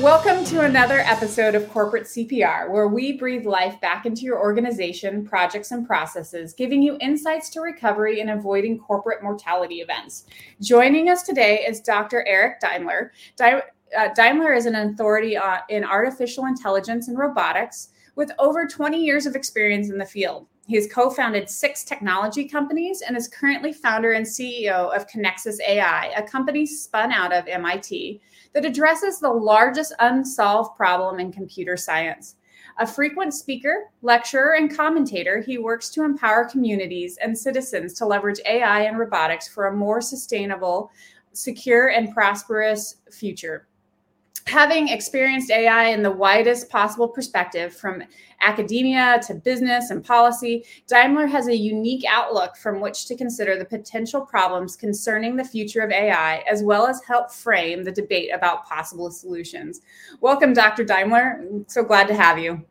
Welcome to another episode of Corporate CPR, where we breathe life back into your organization, projects, and processes, giving you insights to recovery and avoiding corporate mortality events. Joining us today is Dr. Eric Daimler. Uh, Daimler is an authority uh, in artificial intelligence and robotics with over 20 years of experience in the field. He has co founded six technology companies and is currently founder and CEO of Conexus AI, a company spun out of MIT that addresses the largest unsolved problem in computer science. A frequent speaker, lecturer, and commentator, he works to empower communities and citizens to leverage AI and robotics for a more sustainable, secure, and prosperous future having experienced AI in the widest possible perspective from academia to business and policy, Daimler has a unique outlook from which to consider the potential problems concerning the future of AI, as well as help frame the debate about possible solutions. Welcome, Dr. Daimler. I'm so glad to have you.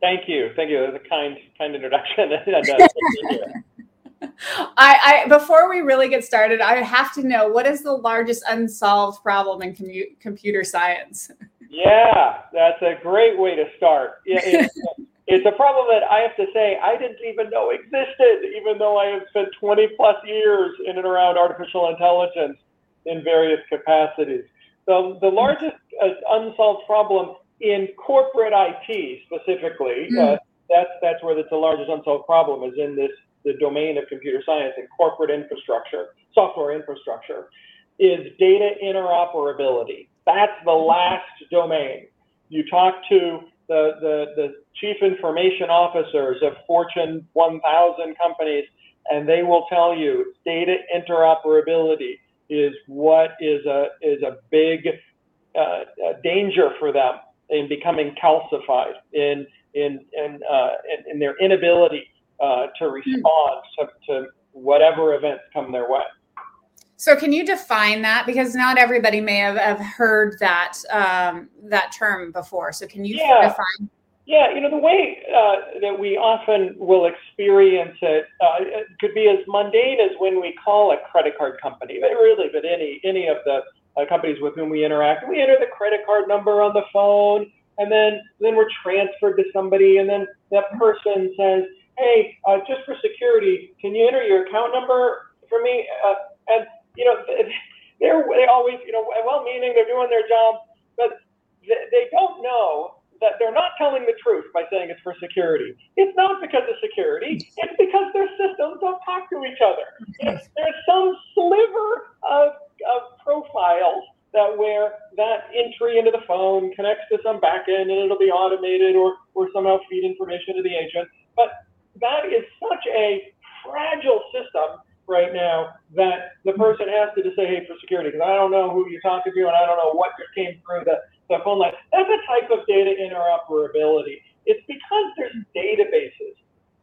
Thank you. Thank you. That was a kind, kind introduction. I, I, before we really get started, I have to know what is the largest unsolved problem in commu- computer science? Yeah, that's a great way to start. Yeah, it's, it's a problem that I have to say I didn't even know existed, even though I have spent 20 plus years in and around artificial intelligence in various capacities. So the largest uh, unsolved problem in corporate IT specifically, mm. uh, that's that's where it's the largest unsolved problem is in this the domain of computer science and corporate infrastructure, software infrastructure, is data interoperability. That's the last domain. You talk to the, the, the chief information officers of Fortune 1000 companies, and they will tell you data interoperability is what is a, is a big uh, danger for them in becoming calcified, in, in, in, uh, in, in their inability uh, to respond to, to whatever events come their way. So, can you define that? Because not everybody may have, have heard that um, that term before. So, can you yeah. define? Yeah, you know, the way uh, that we often will experience it, uh, it could be as mundane as when we call a credit card company, but really, but any any of the uh, companies with whom we interact, we enter the credit card number on the phone, and then then we're transferred to somebody, and then that person says, hey, uh, just for security, can you enter your account number for me? Uh, and, you know, they're, they always, you know, well-meaning, they're doing their job, but they don't know that they're not telling the truth by saying it's for security. It's not because of security. It's because their systems don't talk to each other. There's some sliver of, of profiles that where that entry into the phone connects to some backend and it'll be automated or, or somehow feed information to the agent. But that is such a fragile system right now that the person has to just say, hey, for security, because I don't know who you're talking to and I don't know what just came through the, the phone line. That's a type of data interoperability. It's because there's databases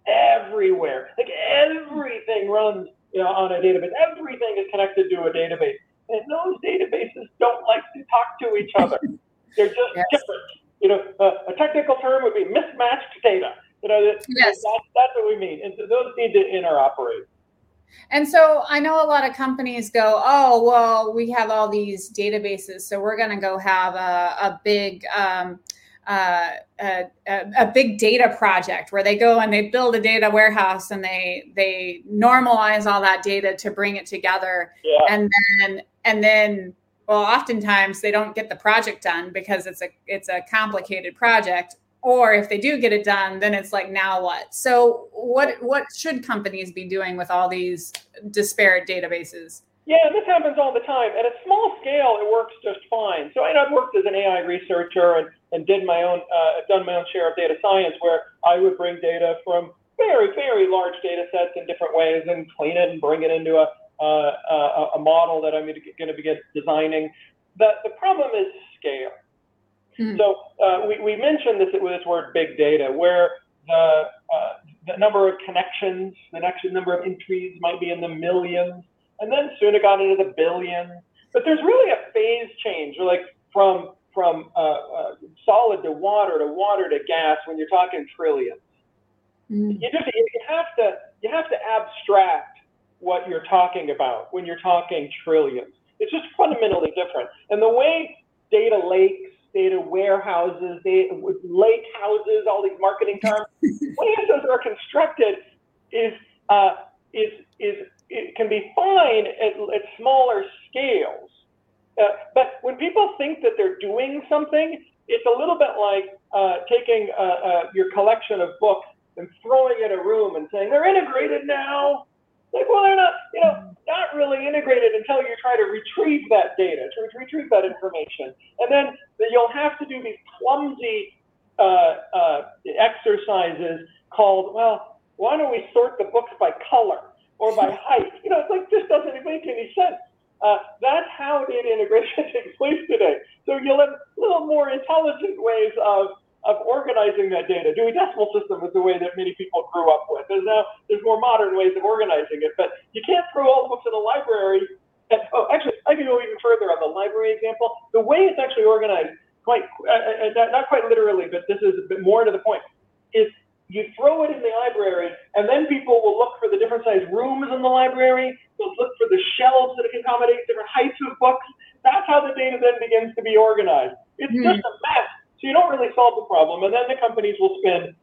everywhere. Like everything runs you know, on a database. Everything is connected to a database. And those databases don't like to talk to each other. They're just yes. different. You know, uh, a technical term would be mismatched data. You know, that, yes. That, that's what we mean. And so those need to interoperate. And so I know a lot of companies go, oh, well, we have all these databases, so we're going to go have a, a big, um, uh, a, a, big data project where they go and they build a data warehouse and they they normalize all that data to bring it together, yeah. and then and then well, oftentimes they don't get the project done because it's a it's a complicated project or if they do get it done then it's like now what? So what what should companies be doing with all these disparate databases? Yeah this happens all the time. At a small scale it works just fine. So i've worked as an ai researcher and, and did my own uh, done my own share of data science where i would bring data from very very large data sets in different ways and clean it and bring it into a uh, a, a model that i'm going to begin designing. The, the problem is scale Mm-hmm. So uh, we, we mentioned this with this word big data, where the, uh, the number of connections, the next number of entries might be in the millions, and then soon it got into the billions. But there's really a phase change, like from from uh, uh, solid to water to water to gas when you're talking trillions. Mm-hmm. You just you have to you have to abstract what you're talking about when you're talking trillions. It's just fundamentally different. And the way data lakes data warehouses, data, lake houses, all these marketing terms. way those are constructed is uh, is is it can be fine at, at smaller scales. Uh, but when people think that they're doing something, it's a little bit like uh, taking uh, uh, your collection of books and throwing it in a room and saying they're integrated now. Like, well, they're not, you know, not really integrated until you try to retrieve that data, to retrieve that information. And then you'll have to do these clumsy uh, uh, exercises called, well, why don't we sort the books by color or by height? You know, it's like, this doesn't make any sense. Uh, that's how data integration takes place today. So you'll have a little more intelligent ways of of organizing that data. Dewey Decimal System is the way that many people grew up with. There's now there's more modern ways of organizing it, but you can't throw all the books in a library. And, oh, actually, I can go even further on the library example. The way it's actually organized, quite uh, uh, not quite literally, but this is a bit more to the point, is you throw it in the library, and then people will look for the different size rooms in the library. They'll look for the shelves that can accommodate different heights of books. That's how the data then begins to be organized. It's mm. just a mess so you don't really solve the problem. And then the companies will spend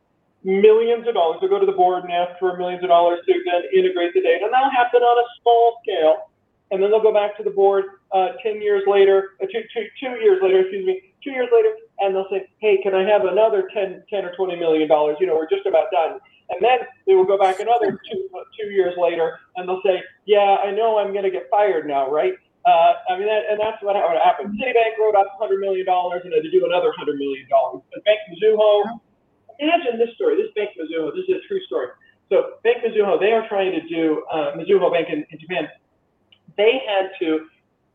millions of dollars. They'll go to the board and ask for millions of dollars to then integrate the data. And that'll happen on a small scale. And then they'll go back to the board uh, 10 years later, uh, two, two, two years later, excuse me, two years later, and they'll say, hey, can I have another 10, 10 or 20 million dollars? You know, we're just about done. And then they will go back another two, two years later, and they'll say, yeah, I know I'm going to get fired now, right? Uh, I mean, that, and that's what happened. Citibank wrote up $100 million and had to do another $100 million. But Bank Mizuho, imagine this story. This Bank Mizuho, this is a true story. So Bank Mizuho, they are trying to do, uh, Mizuho Bank in, in Japan, they had to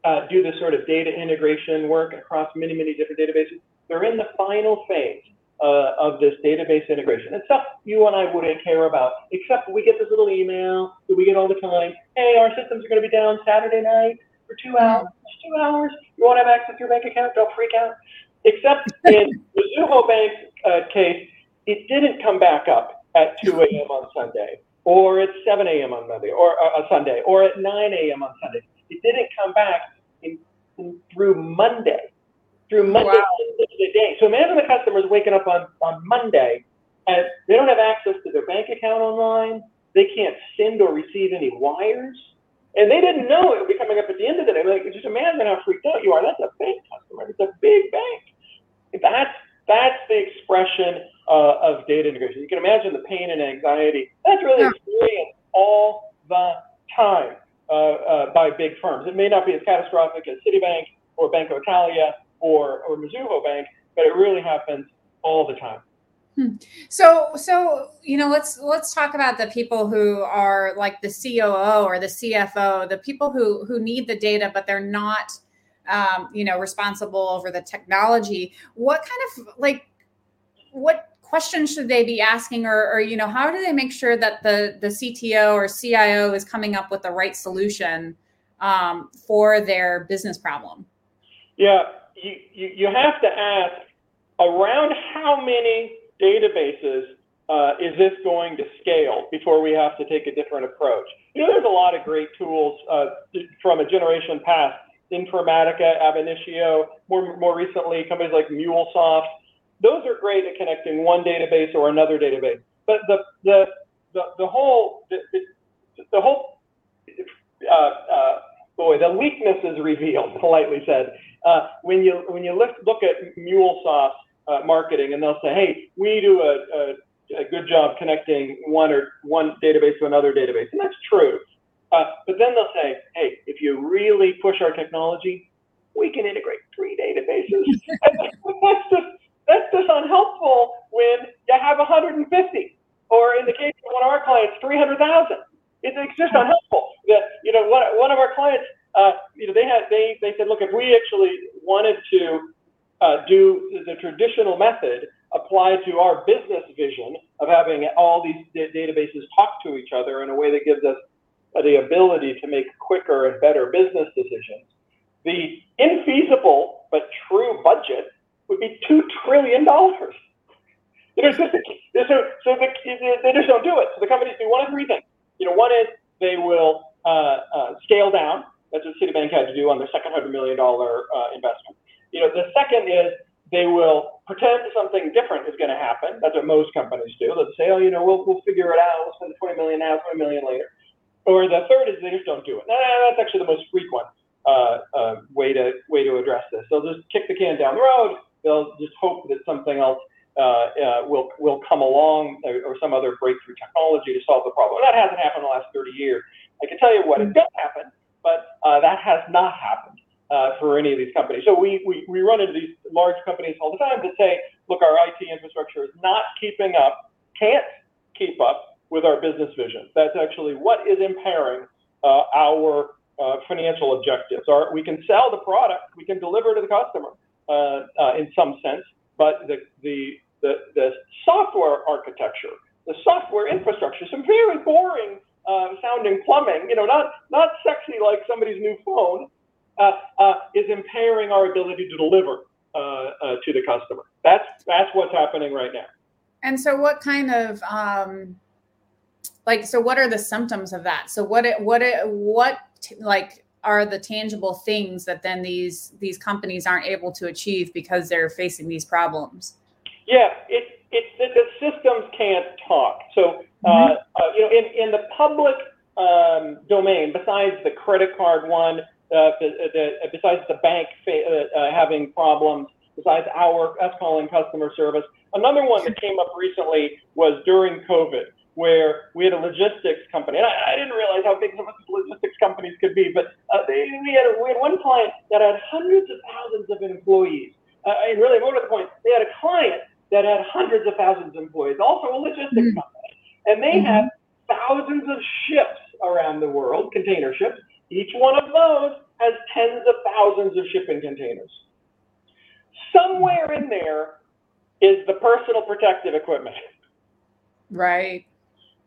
uh, do this sort of data integration work across many, many different databases. They're in the final phase uh, of this database integration. It's stuff you and I wouldn't care about, except we get this little email that we get all the time. Hey, our systems are going to be down Saturday night for two hours. Two hours. You won't have access to your bank account. Don't freak out. Except in the Zuho Bank uh, case, it didn't come back up at 2 a.m. on Sunday, or at 7 a.m. on Monday, or uh, Sunday, or at 9 a.m. on Sunday. It didn't come back in, in, through Monday, through Monday wow. the day. So imagine the customers waking up on, on Monday and they don't have access to their bank account online. They can't send or receive any wires. And they didn't know it would be coming up at the end of the day. Like, just imagine how freaked out you are. That's a bank customer. It's a big bank. That's that's the expression uh, of data integration. You can imagine the pain and anxiety. That's really yeah. experienced all the time uh, uh, by big firms. It may not be as catastrophic as Citibank or Banco Italia or, or Mizuho Bank, but it really happens all the time. Hmm. So, so you know, let's let's talk about the people who are like the COO or the CFO, the people who who need the data, but they're not, um, you know, responsible over the technology. What kind of like, what questions should they be asking, or, or you know, how do they make sure that the the CTO or CIO is coming up with the right solution um, for their business problem? Yeah, you, you you have to ask around how many databases uh, is this going to scale before we have to take a different approach? You know, there's a lot of great tools uh, from a generation past. Informatica, Ab Initio, more, more recently, companies like MuleSoft. Those are great at connecting one database or another database. But the, the, the, the whole, the, the whole, uh, uh, boy, the weakness is revealed, politely said. Uh, when you, when you look, look at MuleSoft, uh, marketing, and they'll say, "Hey, we do a, a, a, good job connecting one or one database to another database," and that's true. Uh, but then they'll say, "Hey, if you really push our technology, we can integrate three databases." that's just that's just unhelpful when you have 150, or in the case of one of our clients, 300,000. It's, just unhelpful. That you know, one, one of our clients, uh, you know, they had they they said, look, if we actually wanted to uh, do the traditional method apply to our business vision of having all these databases talk to each other in a way that gives us the ability to make quicker and better business decisions. The infeasible but true budget would be $2 trillion. So the, they just don't do it. So the companies do one of three things. You know, one is they will uh, uh, scale down. That's what Citibank had to do on their second hundred million dollar uh, investment. You know, the second is they will pretend something different is going to happen. That's what most companies do. They'll say, oh, you know, we'll, we'll figure it out. We'll spend 20 million now, 20 million later. Or the third is they just don't do it. that's actually the most frequent uh, uh, way to way to address this. They'll just kick the can down the road. They'll just hope that something else uh, uh will will come along or, or, some other breakthrough technology to solve the problem. That hasn't happened in the last 30 years. I can tell you what it does happen, but uh, that has not happened uh, for any of these companies. So we, we, we run into these large companies all the time that say, look, our IT infrastructure is not keeping up, can't keep up with our business vision. That's actually what is impairing uh, our uh, financial objectives. Our, we can sell the product, we can deliver to the customer uh, uh, in some sense, but the, the, the, the software architecture, the software infrastructure, some very boring uh, sounding plumbing, you know, not, not sexy like somebody's new phone, is impairing our ability to deliver uh, uh, to the customer. That's that's what's happening right now. And so, what kind of um, like so? What are the symptoms of that? So, what it, what it, what like are the tangible things that then these these companies aren't able to achieve because they're facing these problems? Yeah, it, it's that the systems can't talk. So, uh, mm-hmm. uh, you know, in, in the public um, domain, besides the credit card one, uh, besides the bank fa- uh, having problems, besides our us calling customer service. Another one that came up recently was during COVID, where we had a logistics company, and I, I didn't realize how big some of these logistics companies could be, but uh, they, we, had a, we had one client that had hundreds of thousands of employees. Uh, and really, more to the point, they had a client that had hundreds of thousands of employees, also a logistics mm-hmm. company, and they mm-hmm. had thousands of ships around the world, container ships, each one of those has tens of thousands of shipping containers. Somewhere in there is the personal protective equipment. Right.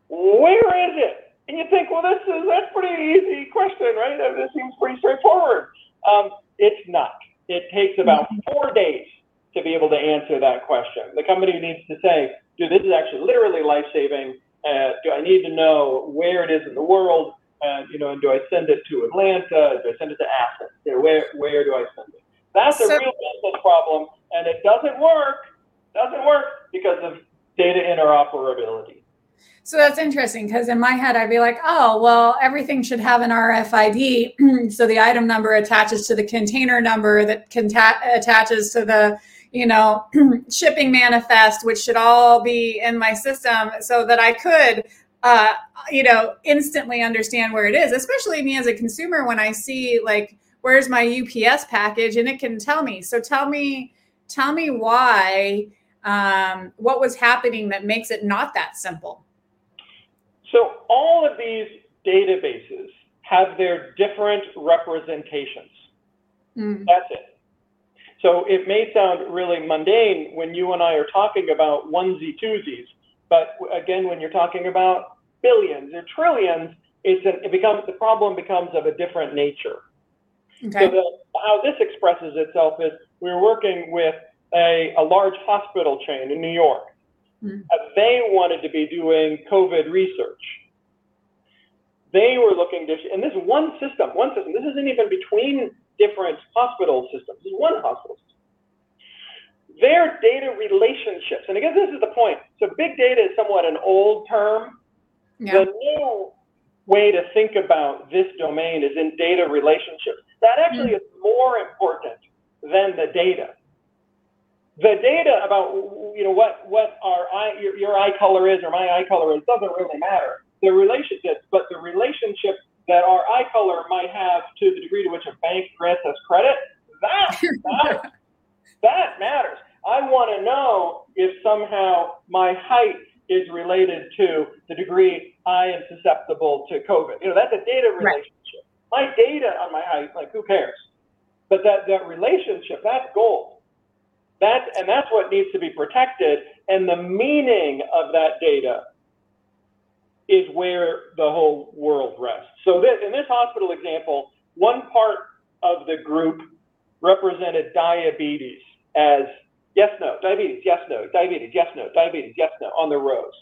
Where is it? And you think, well, this is that's pretty easy question, right? This seems pretty straightforward. Um, it's not. It takes about mm-hmm. four days to be able to answer that question. The company needs to say, dude, this is actually literally life saving. Uh, do I need to know where it is in the world? And you know, and do I send it to Atlanta? Do I send it to Athens? You know, where where do I send it? That's so, a real business problem, and it doesn't work. Doesn't work because of data interoperability. So that's interesting because in my head, I'd be like, oh, well, everything should have an RFID. so the item number attaches to the container number that conta- attaches to the, you know, shipping manifest, which should all be in my system so that I could uh, you know, instantly understand where it is, especially me as a consumer when I see like, where's my UPS package and it can tell me. So tell me, tell me why, um, what was happening that makes it not that simple. So all of these databases have their different representations. Mm. That's it. So it may sound really mundane when you and I are talking about onesie twosies, but again, when you're talking about billions or trillions, it's an, it becomes the problem becomes of a different nature. Okay. So the, how this expresses itself is we're working with a, a large hospital chain in New York. Mm-hmm. They wanted to be doing COVID research. They were looking to, and this is one system, one system. This isn't even between different hospital systems. This is one hospital system their data relationships, and again, this is the point. So big data is somewhat an old term. Yeah. The new way to think about this domain is in data relationships. That actually mm. is more important than the data. The data about you know what what our eye your, your eye color is or my eye color is doesn't really matter. The relationships, but the relationship that our eye color might have to the degree to which a bank grants us credit, that matters. that matters. I want to know if somehow my height is related to the degree I am susceptible to COVID. You know, that's a data relationship. Right. My data on my height, like who cares? But that, that relationship, that's gold. That's, and that's what needs to be protected. And the meaning of that data is where the whole world rests. So this, in this hospital example, one part of the group represented diabetes as Yes, no, diabetes, yes, no, diabetes, yes, no, diabetes, yes, no, on the rows.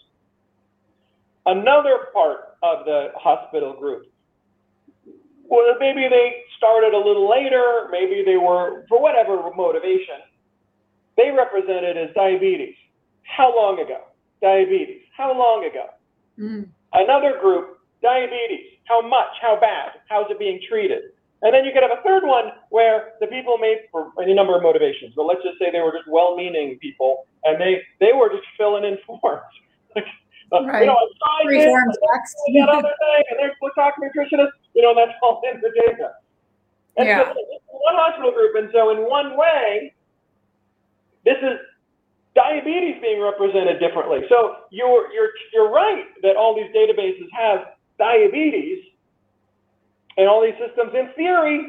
Another part of the hospital group, well, maybe they started a little later, maybe they were, for whatever motivation, they represented as diabetes. How long ago? Diabetes. How long ago? Mm. Another group, diabetes. How much? How bad? How's it being treated? And then you could have a third one where the people made for any number of motivations, but let's just say they were just well-meaning people, and they they were just filling in forms. like, uh, right. You know, I signed in, that other thing, and they're talking nutritionist. You know, that's all in the data. And yeah. so one hospital group, and so in one way, this is diabetes being represented differently. So you're you're you're right that all these databases have diabetes, and all these systems, in theory,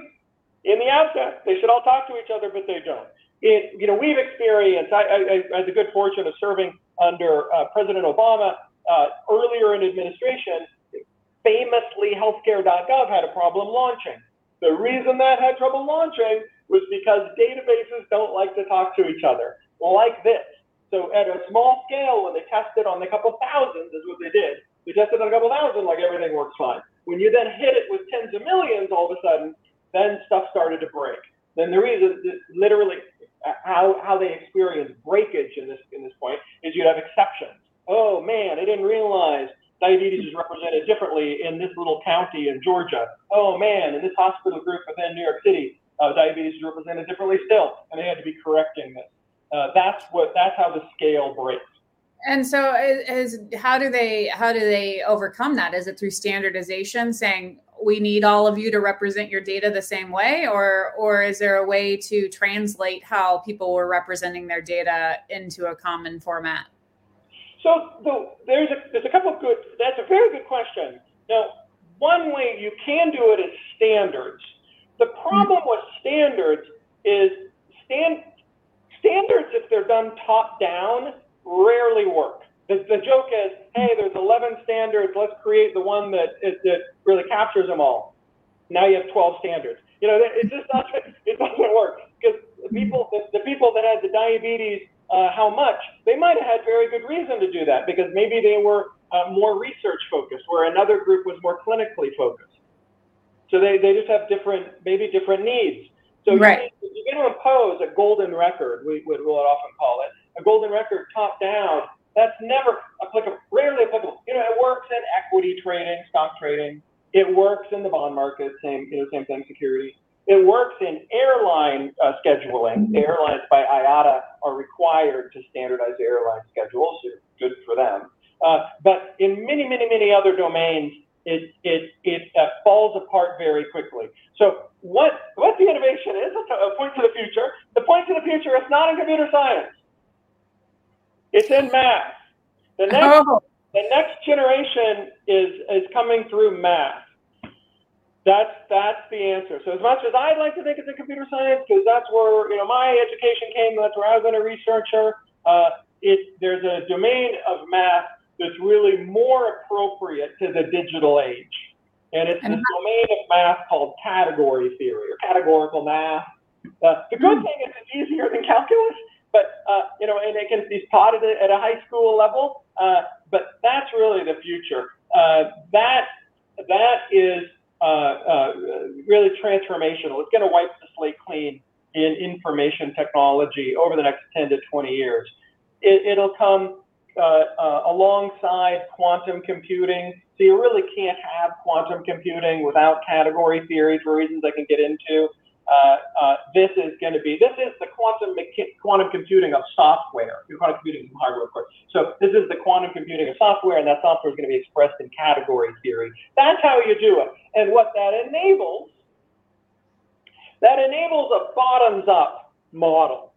in the outset, they should all talk to each other, but they don't. It, you know, we've experienced. I, I, I had the good fortune of serving under uh, President Obama uh, earlier in administration. Famously, healthcare.gov had a problem launching. The reason that had trouble launching was because databases don't like to talk to each other like this. So at a small scale, when they tested on a couple thousands, is what they did. They tested on a couple thousand, like everything works fine. When you then hit it with tens of millions, all of a sudden, then stuff started to break. Then the reason, literally, how how they experience breakage in this in this point is you'd have exceptions. Oh man, I didn't realize diabetes is represented differently in this little county in Georgia. Oh man, in this hospital group within New York City, uh, diabetes is represented differently still, and they had to be correcting this. Uh, that's what that's how the scale breaks. And so, is, is how do they how do they overcome that? Is it through standardization, saying we need all of you to represent your data the same way, or or is there a way to translate how people were representing their data into a common format? So the, there's a there's a couple of good. That's a very good question. Now, one way you can do it is standards. The problem with standards is stand standards, if they're done top down, rarely work. The, the joke is, hey, there's 11 standards. Let's create the one that that really captures them all. Now you have 12 standards. You know, it just doesn't it doesn't work because the people the, the people that had the diabetes uh, how much, they might have had very good reason to do that because maybe they were uh, more research focused, where another group was more clinically focused. So they, they just have different, maybe different needs. So right. you, you're going to impose a golden record, we would we'll often call it, a golden record top down. That's never applicable, rarely applicable. You know, it works in equity trading, stock trading. It works in the bond market, same, you know, same thing, security. It works in airline uh, scheduling. Airlines by IATA are required to standardize airline schedules. Good for them. Uh, but in many, many, many other domains, it it it uh, falls apart very quickly. So what what the innovation is a point to the future. The point to the future is not in computer science. It's in math. The next oh. the next generation is is coming through math. That's that's the answer. So as much as I'd like to think it's in computer science, because that's where you know my education came, that's where I was a researcher. Uh, it there's a domain of math that's really more appropriate to the digital age, and it's and the domain of math called category theory or categorical math. Uh, the good hmm. thing is it's easier than calculus, but uh, you know, and it can be taught at a, at a high school level. Uh, but that's really the future. Uh, that that is uh, uh, really transformational. It's going to wipe the slate clean in information technology over the next 10 to 20 years. It, will come uh, alongside quantum computing. So you really can't have quantum computing without category theory for reasons I can get into. Uh, uh, this is going to be, this is the quantum, quantum computing of software. Quantum computing is hardware, of course. So this is the quantum computing of software, and that software is going to be expressed in category theory. That's how you do it. And what that enables, that enables a bottoms-up model.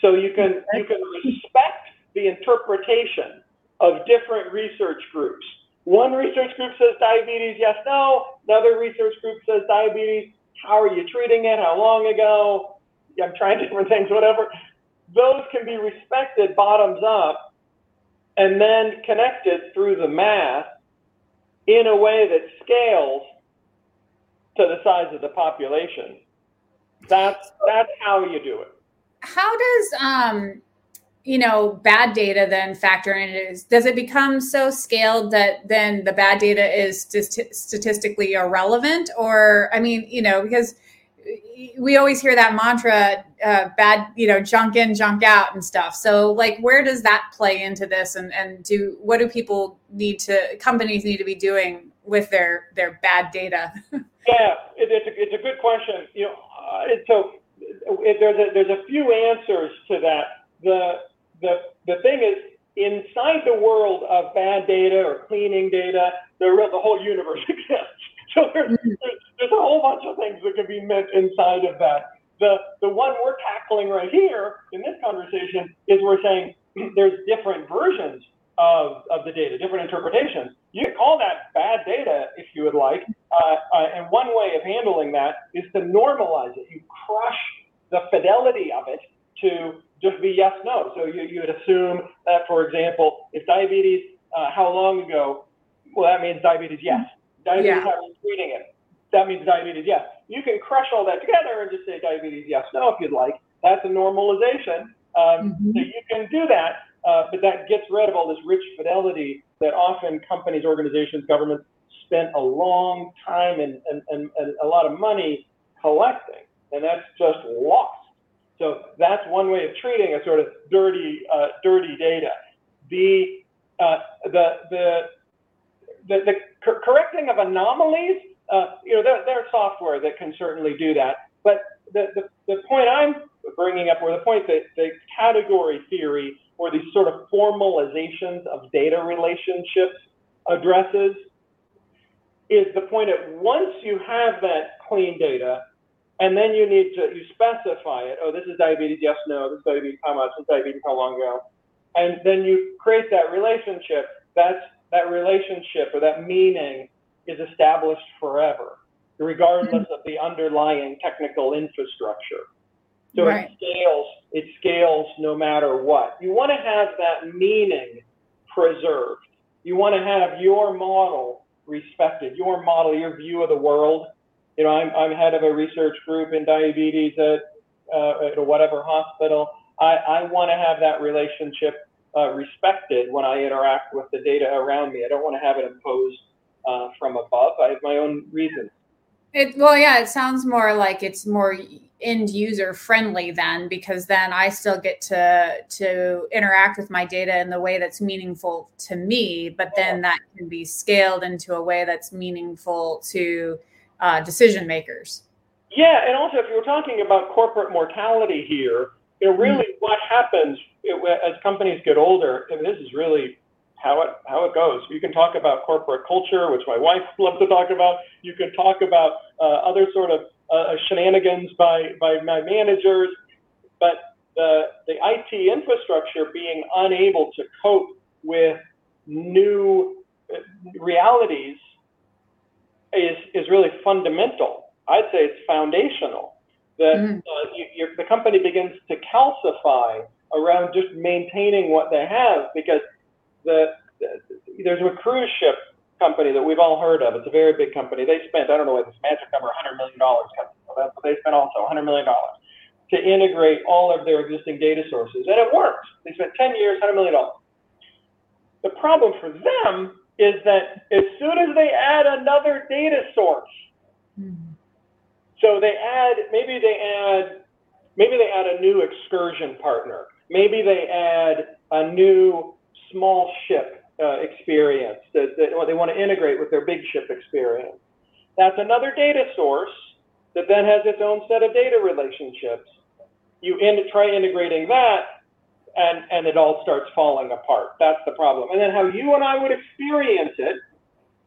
So you can, you can respect the interpretation of different research groups. One research group says diabetes, yes, no. Another research group says diabetes, how are you treating it? How long ago? I'm trying different things, whatever. Those can be respected bottoms up and then connected through the math in a way that scales to the size of the population. That's that's how you do it. How does um you know bad data then factor in is does it become so scaled that then the bad data is st- statistically irrelevant? Or i mean you know because we always hear that mantra uh, bad you know junk in junk out and stuff. So like where does that play into this? And and do what do people need to companies need to be doing with their their bad data? Yeah it, it's, a, it's a good question. You know uh, so it, there's a there's a few answers to that. The the the thing is inside the world of bad data or cleaning data the, the whole universe exists so there's, mm-hmm. there's, there's a whole bunch of things that can be meant inside of that. The, the one we're tackling right here in this conversation is we're saying there's different versions of, of the data, different interpretations. You can call that bad data if you would like. Uh, uh, and one way of handling that is to normalize it. You crush the fidelity of it to just be yes, no. So you, you would assume that, for example, if diabetes, uh, how long ago? Well, that means diabetes, yes. Diabetes, yeah. how are you treating it? That means diabetes, yes. You can crush all that together and just say diabetes, yes, no, if you'd like. That's a normalization. Um, mm-hmm. So you can do that, uh, but that gets rid of all this rich fidelity that often companies, organizations, governments spent a long time and, and, and, and a lot of money collecting, and that's just lost. So that's one way of treating a sort of dirty, uh, dirty data. The, uh, the, the, the, the correcting of anomalies, uh, you know, there, there's software that can certainly do that. But the, the, the point I'm bringing up, or the point that the category theory, or these sort of formalizations of data relationships addresses, is the point that once you have that clean data, and then you need to you specify it. Oh, this is diabetes. Yes, no. This is diabetes. How much? This is diabetes. How long ago? And then you create that relationship. That's that relationship or that meaning is established forever, regardless of the underlying technical infrastructure. So right. it scales, it scales no matter what. You want to have that meaning preserved. You want to have your model respected, your model, your view of the world. You know, I'm, I'm head of a research group in diabetes at, uh, at whatever hospital. I, I want to have that relationship uh, respected when I interact with the data around me. I don't want to have it imposed uh, from above. I have my own reasons. It, well, yeah, it sounds more like it's more end user friendly then, because then I still get to to interact with my data in the way that's meaningful to me, but then that can be scaled into a way that's meaningful to uh, decision makers. Yeah, and also if you're talking about corporate mortality here, you know, really mm-hmm. what happens as companies get older, and this is really how it how it goes. You can talk about corporate culture, which my wife loves to talk about. You can talk about uh, other sort of uh, shenanigans by by my managers, but the the IT infrastructure being unable to cope with new uh, realities is is really fundamental. I'd say it's foundational. That mm-hmm. uh, you, the company begins to calcify around just maintaining what they have because the, the there's a cruise ship company that we've all heard of. It's a very big company. They spent I don't know what this magic number, 100 million dollars. But they spent also 100 million dollars to integrate all of their existing data sources, and it worked. They spent 10 years, 100 million dollars. The problem for them is that as soon as they add another data source, mm-hmm. so they add maybe they add maybe they add a new excursion partner Maybe they add a new small ship uh, experience that, that they want to integrate with their big ship experience. That's another data source that then has its own set of data relationships. You in, try integrating that, and, and it all starts falling apart. That's the problem. And then how you and I would experience it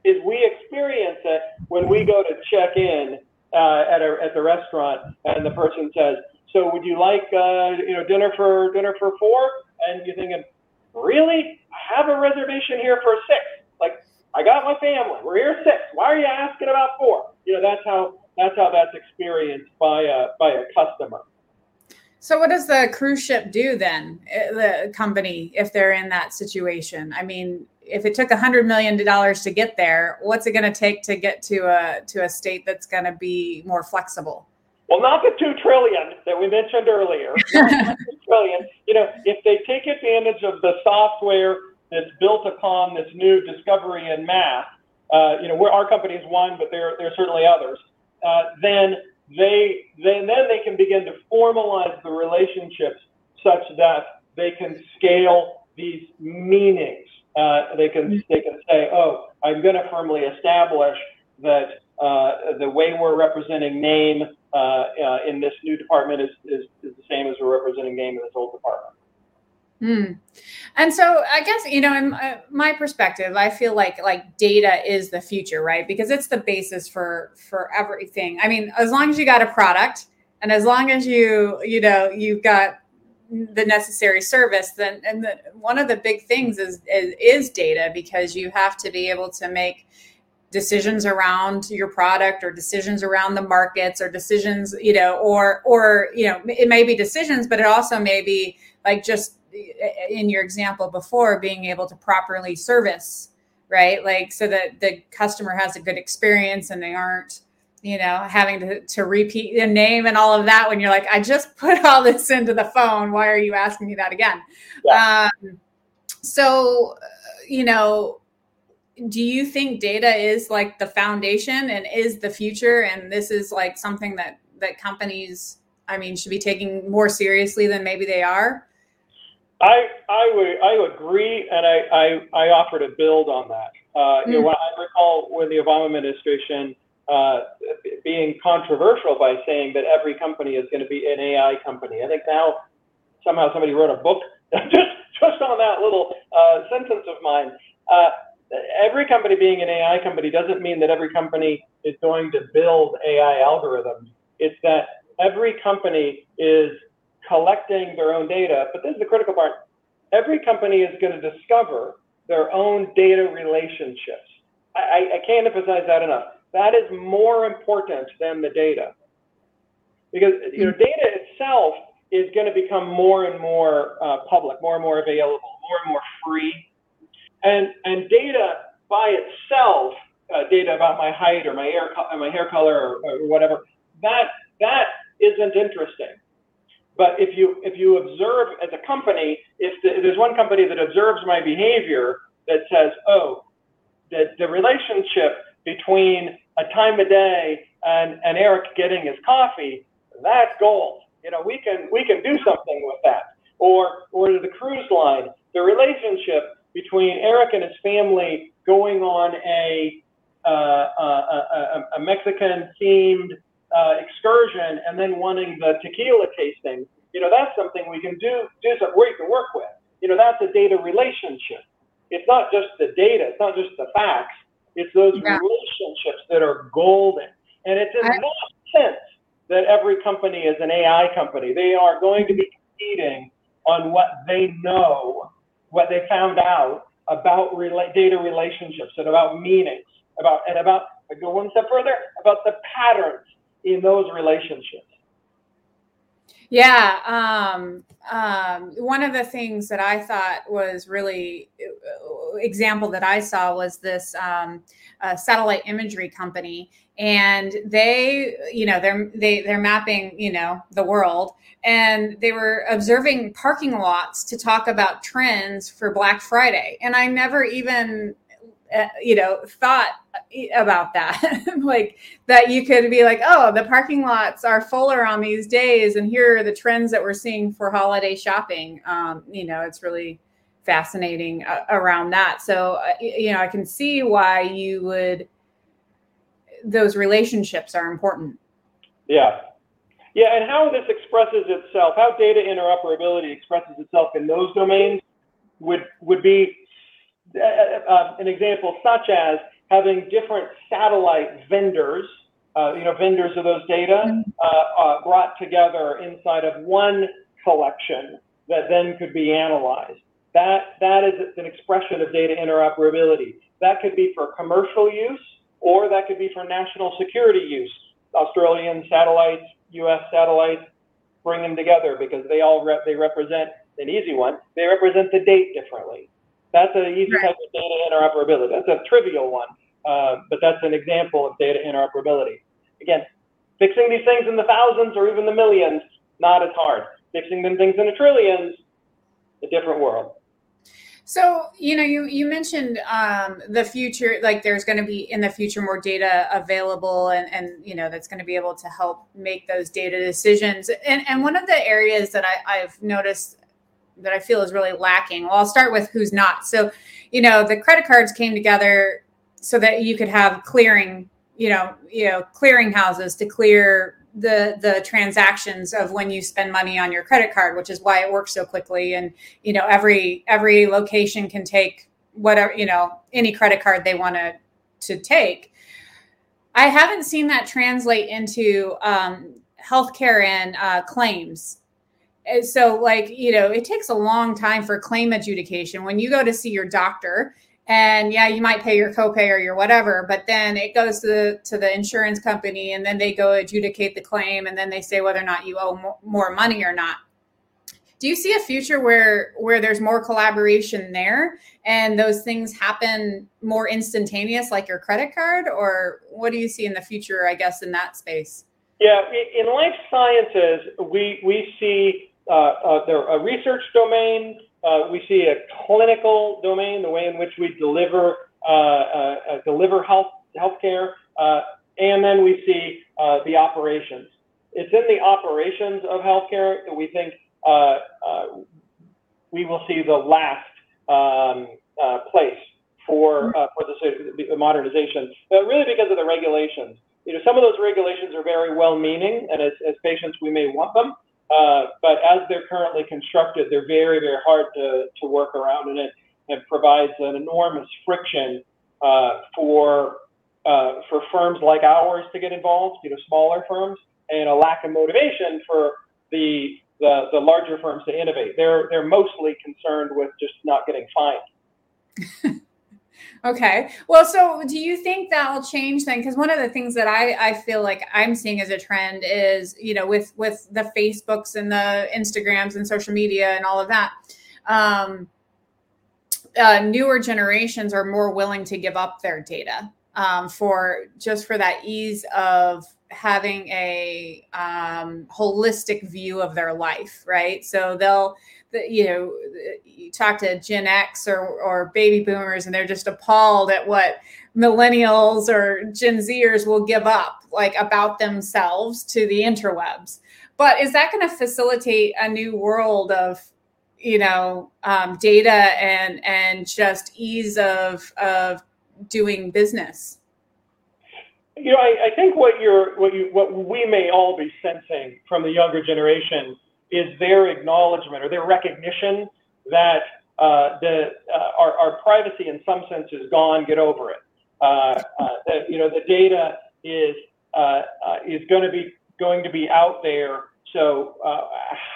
is we experience it when we go to check in uh, at, a, at the restaurant and the person says, so would you like uh, you know dinner for dinner for four? And you're thinking, really? I have a reservation here for six. Like I got my family. We're here six. Why are you asking about four? You know that's how that's how that's experienced by a by a customer. So what does the cruise ship do then? Uh, the company if they're in that situation? I mean, if it took a hundred million dollars to get there, what's it going to take to get to a to a state that's going to be more flexible? Well, not the two trillion that we mentioned earlier. trillion. You know, if they take advantage of the software that's built upon this new discovery in math, uh, you know, we're, our company is one, but there, there are certainly others. Uh, then they then then they can begin to formalize the relationships such that they can scale these meanings. Uh, they can they can say, oh, I'm going to firmly establish that uh, the way we're representing name uh, uh, in this new department is, is, is the same as we're representing name in this old department. Hmm. And so I guess you know, in my perspective, I feel like like data is the future, right? Because it's the basis for for everything. I mean, as long as you got a product, and as long as you you know you've got the necessary service, then and the, one of the big things is, is is data because you have to be able to make decisions around your product or decisions around the markets or decisions you know or or you know it may be decisions but it also may be like just in your example before being able to properly service right? Like so that the customer has a good experience and they aren't you know having to, to repeat the name and all of that when you're like i just put all this into the phone. Why are you asking me that again? Yeah. um, so you know do you think data is like the foundation and is the future? And this is like something that that companies i mean should be taking more seriously than maybe they are I I would I agree, and I I, I offer to build on that. Uh, mm. You know, I recall when the Obama administration uh, being controversial by saying that every company is going to be an AI company. I think now somehow somebody wrote a book just just on that little uh, sentence of mine. Uh, every company being an AI company doesn't mean that every company is going to build AI algorithms. It's that every company is collecting their own data. But this is the critical part. Every company is going to discover their own data relationships. I, I can't emphasize that enough. That is more important than the data. Because you know, data itself is going to become more and more uh, public, more and more available, more and more free. And, and data by itself, uh, data about my height or my hair, my hair color or, or whatever, that, that isn't interesting. But if you if you observe as a company, if, the, if there's one company that observes my behavior that says, oh, the, the relationship between a time of day and, and Eric getting his coffee, that's gold. You know, we can we can do something with that. Or or the cruise line, the relationship between Eric and his family going on a uh, a, a, a Mexican themed uh, excursion and then wanting the tequila tasting, you know, that's something we can do, do something we can work with. You know, that's a data relationship. It's not just the data, it's not just the facts, it's those yeah. relationships that are golden. And it's in I, that sense that every company is an AI company. They are going to be competing on what they know, what they found out about rela- data relationships and about meanings, about and about I go one step further about the patterns in those relationships. Yeah. Um, um, one of the things that I thought was really uh, example that I saw was this um, uh, satellite imagery company, and they, you know, they're they they're mapping, you know, the world, and they were observing parking lots to talk about trends for Black Friday, and I never even uh, you know thought about that. Like that you could be like oh the parking lots are fuller on these days and here are the trends that we're seeing for holiday shopping. Um, you know it's really fascinating uh, around that. So uh, you know i can see why you would those relationships are important. Yeah. Yeah and how this expresses itself how data interoperability expresses itself in those domains would would be uh, uh, uh, an example such as having different satellite vendors, uh, you know, vendors of those data mm-hmm. uh, uh, brought together inside of one collection that then could be analyzed. That, that is an expression of data interoperability. That could be for commercial use or that could be for national security use. Australian satellites, US satellites, bring them together because they all re- they represent an easy one. They represent the date differently. That's an easy right. type of data interoperability. That's a trivial one, uh, but that's an example of data interoperability. Again, fixing these things in the thousands or even the millions, not as hard. Fixing them things in the trillions, a different world. So, you know, you, you mentioned um, the future, like there's going to be in the future more data available and, and you know, that's going to be able to help make those data decisions. And, and one of the areas that I, I've noticed that I feel is really lacking, well, I'll start with who's not. So, you know, the credit cards came together so that you could have clearing, you know, you know, clearing houses to clear the the transactions of when you spend money on your credit card which is why it works so quickly. And you know every every location can take whatever you know any credit card they want to to take. I haven't seen that translate into um, healthcare and uh, claims so like you know it takes a long time for claim adjudication. When you go to see your doctor and yeah you might pay your copay or your whatever but then it goes to the to the insurance company and then they go adjudicate the claim and then they say whether or not you owe more money or not. Do you see a future where where there's more collaboration there and those things happen more instantaneous like your credit card? Or what do you see in the future i guess in that space? Yeah in life sciences we we see uh, uh, there a research domain uh, we see a clinical domain, the way in which we deliver uh, uh, uh, deliver health healthcare, and then we see the operations. It's in the operations of healthcare that we think we will see the last um, place for for the, modernization, but really because of the regulations. You know, some of those regulations are very well-meaning, and as patients, we may want them. Uh, but as they're currently constructed, they're very, very hard to, to work around, and it, it provides an enormous friction uh, for uh, for firms like ours to get involved, you know, smaller firms, and a lack of motivation for the the, the larger firms to innovate. They're they're mostly concerned with just not getting fined. Okay. Well, so do you think that'll change then? Because one of the things that I, I feel like I'm seeing as a trend is, you know, with with the Facebooks and the Instagrams and social media and all of that, um, uh, newer generations are more willing to give up their data um, for just for that ease of having a um, holistic view of their life, right? So they'll you know, you talk to Gen X or, or baby boomers and they're just appalled at what millennials or Gen Zers will give up like about themselves to the interwebs. But is that going to facilitate a new world of, you know, um, data and and just ease of of doing business? You know, I, I think what you're what you what we may all be sensing from the younger generation is their acknowledgement or their recognition that uh, the uh, our, our, privacy in some sense is gone. Get over it. Uh, uh you know the data is uh, uh, is going to be going to be out there. So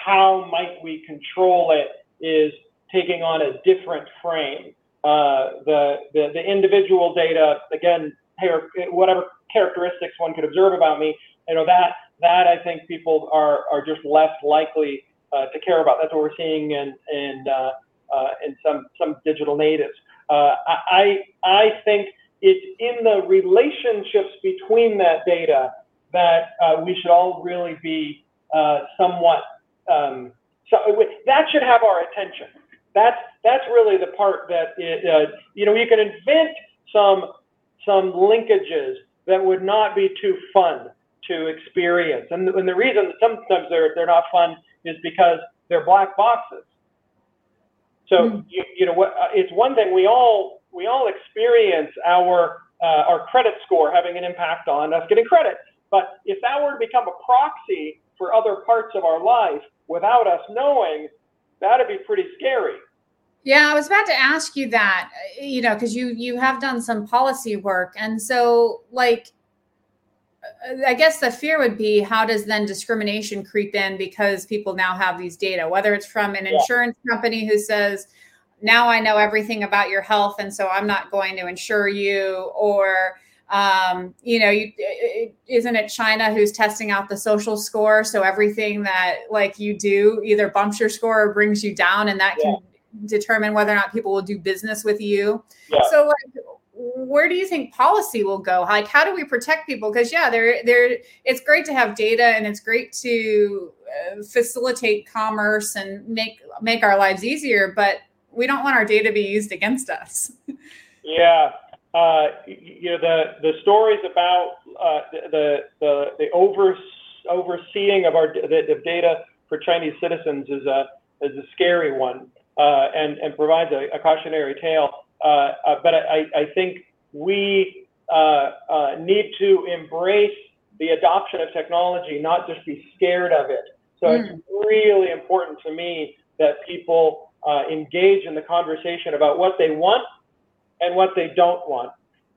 how might we control it is taking on a different frame. the, the the individual data again, whatever characteristics one could observe about me, you know that that I think people are are just less likely uh, to care about. That's what we're seeing in in uh, uh, in some some digital natives. Uh, I I think it's in the relationships between that data that uh, we should all really be uh, somewhat. Um, so that should have our attention. That's that's really the part that it, you know you can invent some some linkages that would not be too fun to experience. And, and the reason that sometimes they're, they're not fun is because they're black boxes. So, mm. you, you know, what, uh, it's one thing we all, we all experience our, uh, our credit score having an impact on us getting credit. But if that were to become a proxy for other parts of our life without us knowing, that'd be pretty scary. Yeah, I was about to ask you that, you know, because you you have done some policy work, and so like I guess the fear would be how does then discrimination creep in because people now have these data, whether it's from an yeah. insurance company who says, now I know everything about your health, and so I'm not going to insure you, or um, you know, you, isn't it China who's testing out the social score? So everything that like you do either bumps your score or brings you down, and that yeah. can determine whether or not people will do business with you. Yeah. So like where do you think policy will go? Like, how do we protect people? Because yeah, they're, they're, it's great to have data and it's great to uh, facilitate commerce and make make our lives easier. But we don't want our data to be used against us. Yeah, uh, you know the the stories about uh, the the the over overseeing of our the, data for Chinese citizens is a is a scary one uh, and and provides a, a cautionary tale. Uh, uh, but I, I think we uh, need to embrace the adoption of technology, not just be scared of it. So mm. it's really important to me that people engage in the conversation about what they want and what they don't want.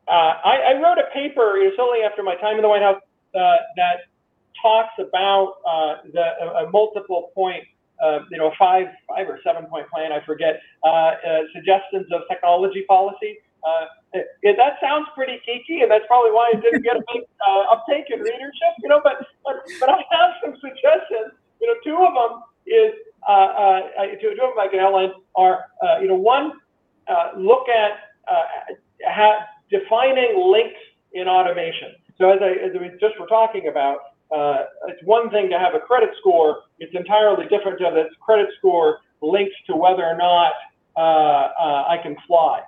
Uh, I, I, wrote a paper you know, shortly after my time in the White House uh, that talks about uh, the a, a, multiple point, uh, you know, five five or seven point plan, I forget, uh, uh, suggestions of technology policy. Uh, it, that sounds pretty geeky, and that's probably why it didn't get a big uh, uptake in readership, you know. But but, but I have some suggestions. You know, two of them is uh, two, two of them I can outline are you know one look at have defining links in automation. So as, I, as we just were talking about, uh, it's one thing to have a credit score. It's entirely different to have this credit score linked to whether or not uh, uh, I can fly.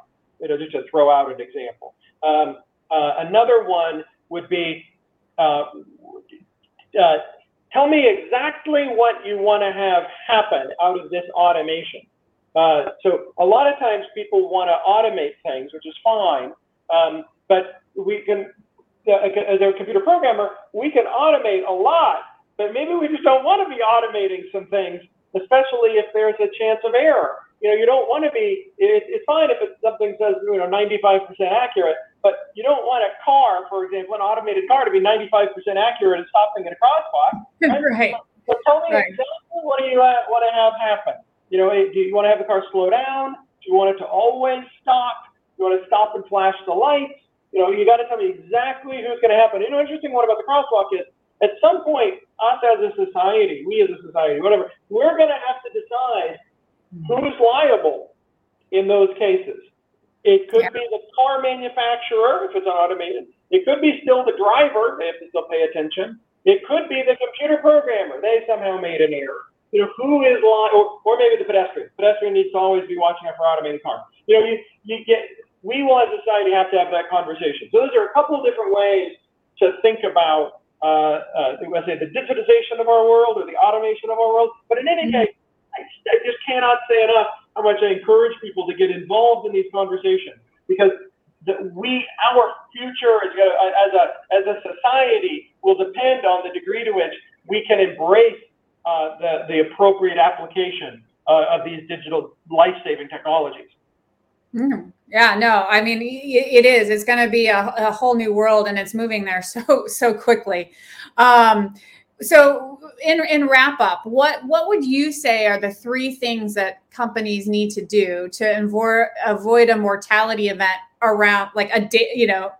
You know, just to throw out an example. Um, uh, another one would be, uh, uh, tell me exactly what you want to have happen out of this automation. so a lot of times people want to automate things, which is fine. Um, but we can, as a computer programmer, we can automate a lot, but maybe we just don't want to be automating some things, especially if there's a chance of error. You know, you don't want to be, it, it's fine if it's something says, you know, 95% accurate, but you don't want a car, for example, an automated car to be 95% accurate and stopping at a crosswalk. Right. right. So tell me right. exactly what do you want to have happen? You know, do you want to have the car slow down? Do you want it to always stop? Do you want to stop and flash the lights? You know, you got to tell me exactly who's going to happen. You know, interesting one about the crosswalk is at some point, us as a society, we as a society, whatever, we're going to have to decide hmm. who's liable in those cases. It could be the car manufacturer if it's automated. It could be still the driver. if They have to still pay attention. It could be the computer programmer. They somehow made an error. You know, who is liable, or, or maybe the pedestrian. The pedestrian needs to always be watching out for automated cars. You know, you, you get we will as a society have to have that conversation. So those are a couple of different ways to think about, uh, uh, I say, the digitization of our world or the automation of our world. But in any mm-hmm. case, I, I just cannot say enough how much I encourage people to get involved in these conversations because we, our future as a, as a as a society will depend on the degree to which we can embrace uh, the the appropriate application uh, of these digital life-saving technologies. Mm. Yeah, no, I mean it is. It's going to be a, a, whole new world, and it's moving there so so quickly. Um, so, in in wrap up, what what would you say are the three things that companies need to do to avoid avoid a mortality event around like a da- you know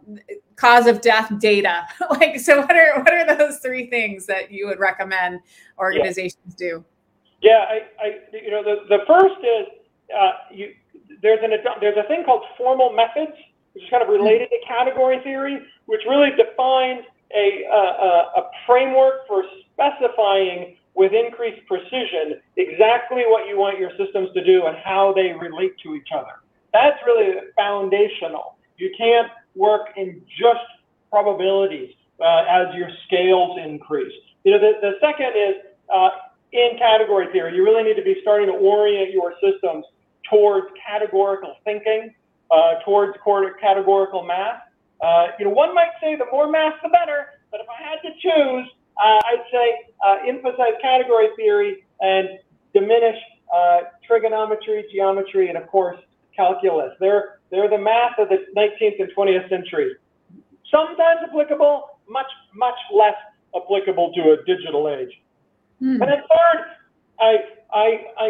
cause of death data? like, so what are what are those three things that you would recommend organizations yeah. do? Yeah, I, I you know the the first is uh, you there's an there's a thing called formal methods, which is kind of related to category theory, which really defines a, a, a framework for specifying with increased precision exactly what you want your systems to do and how they relate to each other. That's really foundational. You can't work in just probabilities uh, as your scales increase. You know, the, the second is uh, in category theory, you really need to be starting to orient your systems towards categorical thinking, uh, towards categorical math. Uh, you know, one might say the more math, the better, but if I had to choose, uh, I'd say uh, emphasize category theory and diminish uh, trigonometry, geometry, and of course, calculus. They're, they're the math of the 19th and 20th centuries. Sometimes applicable, much, much less applicable to a digital age. Hmm. And then third, I, I, I,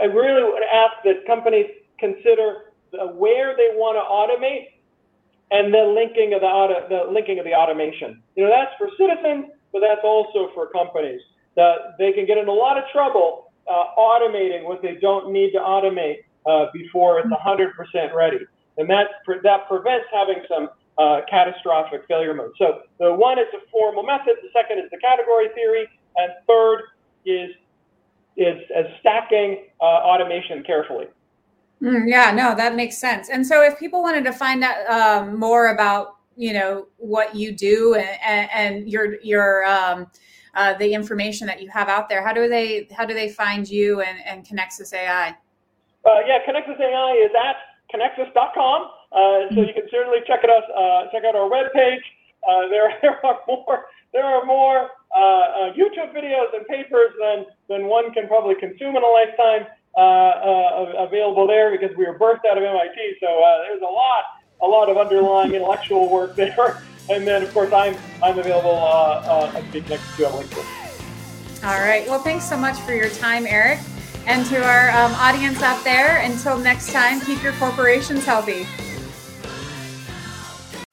I really would ask that companies consider where they want to automate and the linking of the auto, the linking of the automation. You know, that's for citizens, but that's also for companies. They can get in a lot of trouble uh, automating what they don't need to automate uh, before it's 100% ready, and that that prevents having some uh, catastrophic failure mode. So the one is the formal method, the second is the category theory, and third is is, is stacking uh, automation carefully. Mm, yeah, no, that makes sense. And so, if people wanted to find out um, more about you know what you do and, and your your um, uh, the information that you have out there, how do they how do they find you and, and Conexus AI? Uh, yeah, Conexus AI is at conexus.com. Uh, so you can certainly check it out. Uh, check out our webpage. Uh, there there are more there are more uh, uh, YouTube videos and papers than than one can probably consume in a lifetime. Uh, uh, available there because we were birthed out of MIT. So uh, there's a lot, a lot of underlying intellectual work there. And then, of course, I'm I'm available at Speak Next to on LinkedIn. All right. Well, thanks so much for your time, Eric. And to our um, audience out there, until next time, keep your corporations healthy.